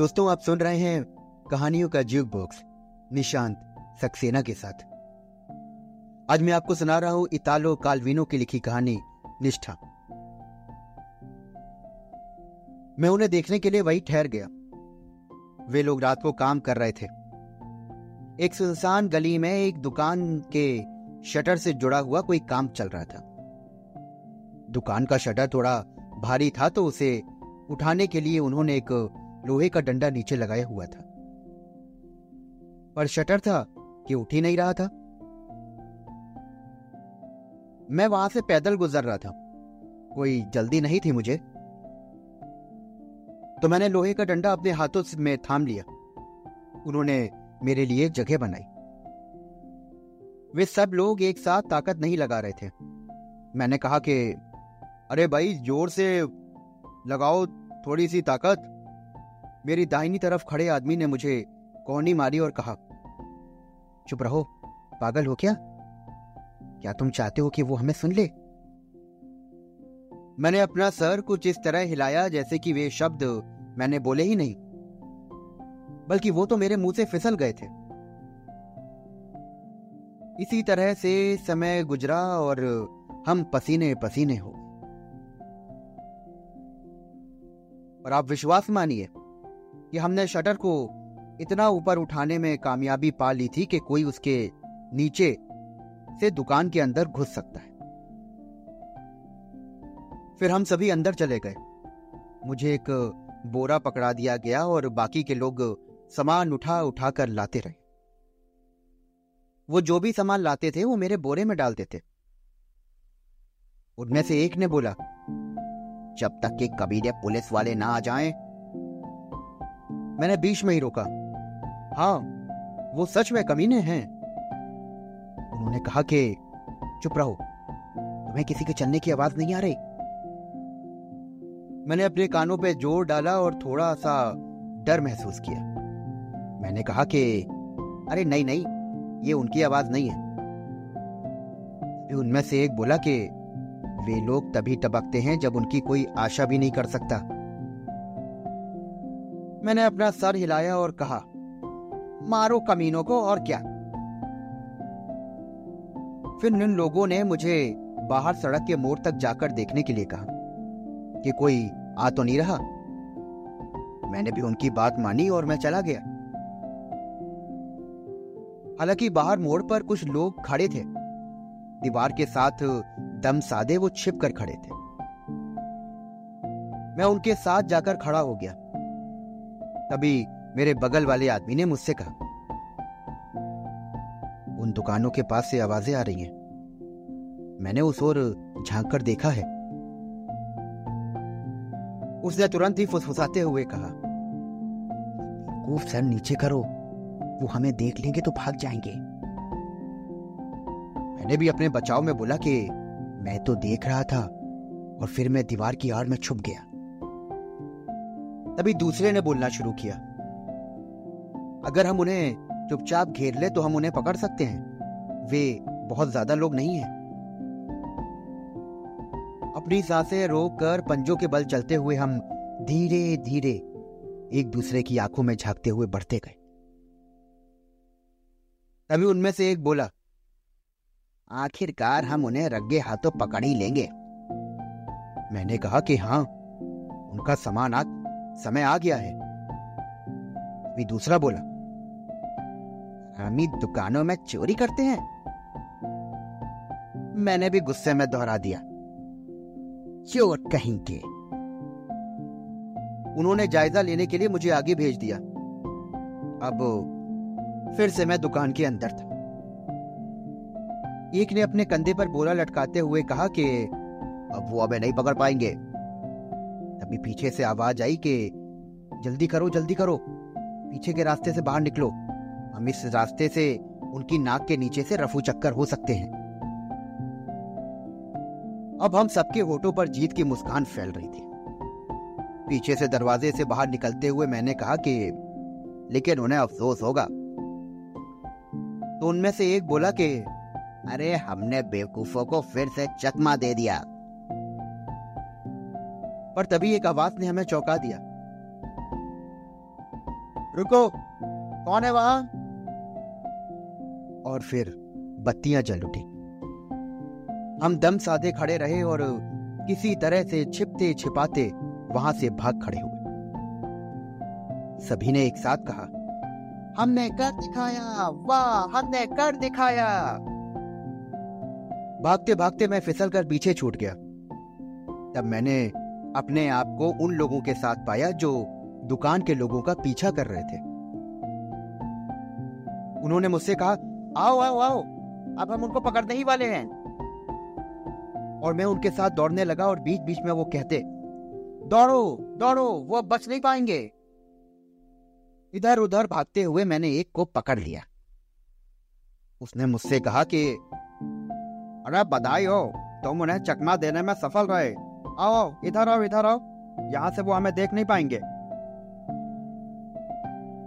दोस्तों, आप सुन रहे हैं कहानियों का ज्यूक बॉक्स, निशांत सक्सेना के साथ। आज मैं आपको सुना रहा हूँ इतालो कालविनो की लिखी कहानी, निष्ठा। मैं उन्हें देखने के लिए वही ठहर गया। वे लोग रात को काम कर रहे थे। एक सुनसान गली में एक दुकान के शटर से जुड़ा हुआ कोई काम चल रहा था। दुकान का शटर थोड़ा भारी था तो उसे उठाने के लिए उन्होंने एक लोहे का डंडा नीचे लगाया हुआ था। पर शटर था कि उठ ही नहीं रहा था। मैं वहाँ से पैदल गुजर रहा था। कोई जल्दी नहीं थी मुझे। तो मैंने लोहे का डंडा अपने हाथों में थाम लिया। उन्होंने मेरे लिए जगह बनाई। वे सब लोग एक साथ ताकत नहीं लगा रहे थे। मैंने कहा कि, अरे भाई, ज़ोर से लगाओ थोड़ी सी ताकत। मेरी दाहिनी तरफ़ खड़े आदमी ने मुझे कौनी मारी और कहा, चुप रहो, पागल हो क्या? क्या तुम चाहते हो कि वो हमें सुन ले? मैंने अपना सर कुछ इस तरह हिलाया जैसे कि वे शब्द मैंने बोले ही नहीं, बल्कि वो तो मेरे मुँह से फिसल गए थे। इसी तरह से समय गुजरा और हम पसीने पसीने हो और आप विश्वास मानिए कि हमने शटर को इतना ऊपर उठाने में कामयाबी पा ली थी कि कोई उसके नीचे से दुकान के अंदर घुस सकता है। फिर हम सभी अंदर चले गए। मुझे एक बोरा पकड़ा दिया गया और बाकी के लोग सामान उठा उठा कर लाते रहे। वो जो भी सामान लाते थे वो मेरे बोरे में डालते थे। उनमें से एक ने बोला जब तक कि कबीले पुलिस वाले ना आ जाएँ, मैंने बीच में ही रोका। हाँ वो सच में कमीने हैं। उन्होंने कहा कि, चुप रहो, तुम्हें किसी के चलने की आवाज़ नहीं आ रही? मैंने अपने कानों पे ज़ोर डाला और थोड़ा सा डर महसूस किया। मैंने कहा कि, अरे नहीं नहीं, ये उनकी आवाज़ नहीं है। उनमें से एक बोला कि, वे लोग तभी टबकते हैं जब उनकी कोई आशा भी नहीं कर सकता। मैंने अपना सर हिलाया और कहा, मारो कमीनों को और क्या? फिर इन लोगों ने मुझे बाहर सड़क के मोड़ तक जाकर देखने के लिए कहा कि कोई आ तो नहीं रहा। मैंने भी उनकी बात मानी और मैं चला गया। हालाँकि बाहर मोड़ पर कुछ लोग खड़े थे। दीवार के साथ दम सादे वो छिप कर खड़े थे। मैं उनके साथ जाकर खड़ा हो गया। तभी मेरे बगल वाले आदमी ने मुझसे कहा, उन दुकानों के पास से आवाज़ें आ रही हैं। मैंने उस ओर झाँक कर देखा है। उसने तुरंत ही फुसफुसाते हुए कहा सर, नीचे करो। वो हमें देख लेंगे तो भाग जाएँगे। मैंने भी अपने बचाव में बोला कि मैं तो देख रहा था और फिर मैं दीवार की आड़ में छुप गया। तभी दूसरे ने बोलना शुरू किया। अगर हम उन्हें चुपचाप घेर ले तो हम उन्हें पकड़ सकते हैं। वे बहुत ज़्यादा लोग नहीं हैं। अपनी साँसें रोक कर पंजों के बल चलते हुए हम धीरे धीरे एक दूसरे की आँखों में झांकते हुए बढ़ते गए। तभी उनमें से एक बोला आखिरकार हम उन्हें रग्गे हाथों पकड़ ही लेंगे। मैंने कहा कि हाँ उनका समान आ, समय आ गया है। भी दूसरा बोला हम दुकानों में चोरी करते हैं? मैंने भी गुस्से में दोहरा दिया, चोर कहीं के? उन्होंने जायजा लेने के लिए मुझे आगे भेज दिया। अब फिर से मैं दुकान के अंदर था। एक ने अपने कंधे पर बोला लटकाते हुए कहा कि, अब वो हमें नहीं पकड़ पाएँगे। तभी पीछे से आवाज़ आई कि, जल्दी करो जल्दी करो। पीछे के रास्ते से बाहर निकलो। हम इस रास्ते से, उनकी नाक के नीचे से रफू चक्कर हो सकते हैं। अब हम सबके होठों पर जीत की मुस्कान फैल रही थी। पीछे से दरवाजे से बाहर निकलते हुए मैंने कहा कि, लेकिन उन्हें अफसोस होगा। तो उनमें से एक बोला कि, अरे, हमने बेवकूफों को फिर से चकमा दे दिया। पर तभी एक आवाज़ ने हमें चौंका दिया। रुको, कौन है वहाँ? और फिर बत्तियाँ जल उठी। हम दम साधे खड़े रहे और किसी तरह से छिपते छिपाते वहाँ से भाग खड़े हुए। सभी ने एक साथ कहा, हमने कर दिखाया, वाह, हमने कर दिखाया! भागते भागते मैं फिसल कर पीछे छूट गया। तब मैंने अपने आप को उन लोगों के साथ पाया जो दुकान के लोगों का पीछा कर रहे थे। उन्होंने मुझसे कहा, आओ आओ आओ, अब हम उनको पकड़ने ही वाले हैं। और मैं उनके साथ दौड़ने लगा और बीच बीच में वो कहते, दौड़ो दौड़ो, वो बच नहीं पाएँगे। इधर उधर भागते हुए मैंने एक को पकड़ लिया। उसने मुझसे कहा कि, अरे, बधाई हो, तुम उन्हें चकमा देने में सफल रहे। आओ आओ, इधर आओ इधर आओ। यहाँ से वो हमें देख नहीं पाएँगे।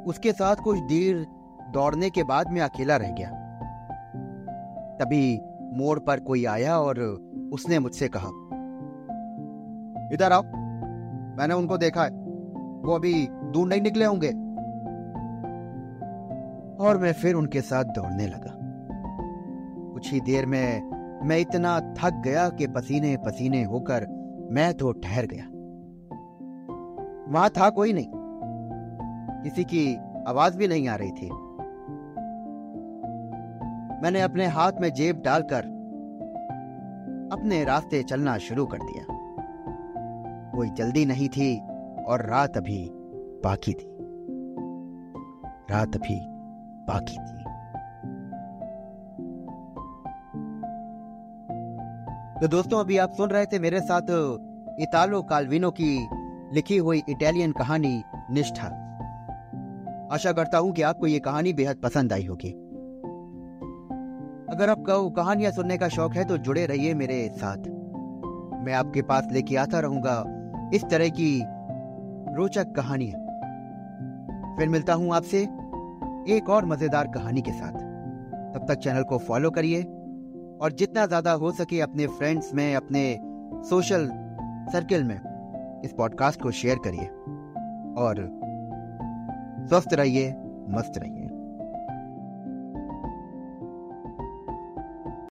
उसके साथ कुछ देर दौड़ने के बाद मैं अकेला रह गया। तभी मोड़ पर कोई आया और उसने मुझसे कहा, इधर आओ, मैंने उनको देखा है। वो अभी दूर नहीं निकले होंगे। और मैं फिर उनके साथ दौड़ने लगा। कुछ ही देर में मैं इतना थक गया कि पसीने पसीने होकर मैं तो ठहर गया। वहाँ था कोई नहीं। किसी की आवाज़ भी नहीं आ रही थी। मैंने अपने हाथ में जेब डालकर अपने रास्ते चलना शुरू कर दिया। कोई जल्दी नहीं थी और रात अभी बाकी थी। रात अभी बाकी थी। तो दोस्तों, अभी आप सुन रहे थे मेरे साथ इतालो कालविनो की लिखी हुई इटालियन कहानी निष्ठा। आशा करता हूँ कि आपको ये कहानी बेहद पसंद आई होगी। अगर आपको कहानियाँ सुनने का शौक है तो जुड़े रहिए मेरे साथ। मैं आपके पास लेके आता रहूँगा इस तरह की रोचक कहानियाँ। फिर मिलता हूँ आपसे एक और मज़ेदार कहानी के साथ। तब तक चैनल को फॉलो करिए और जितना ज़्यादा हो सके अपने फ्रेंड्स में, अपने सोशल सर्किल में इस पॉडकास्ट को शेयर करिए और स्वस्थ रहिए, मस्त रहिए।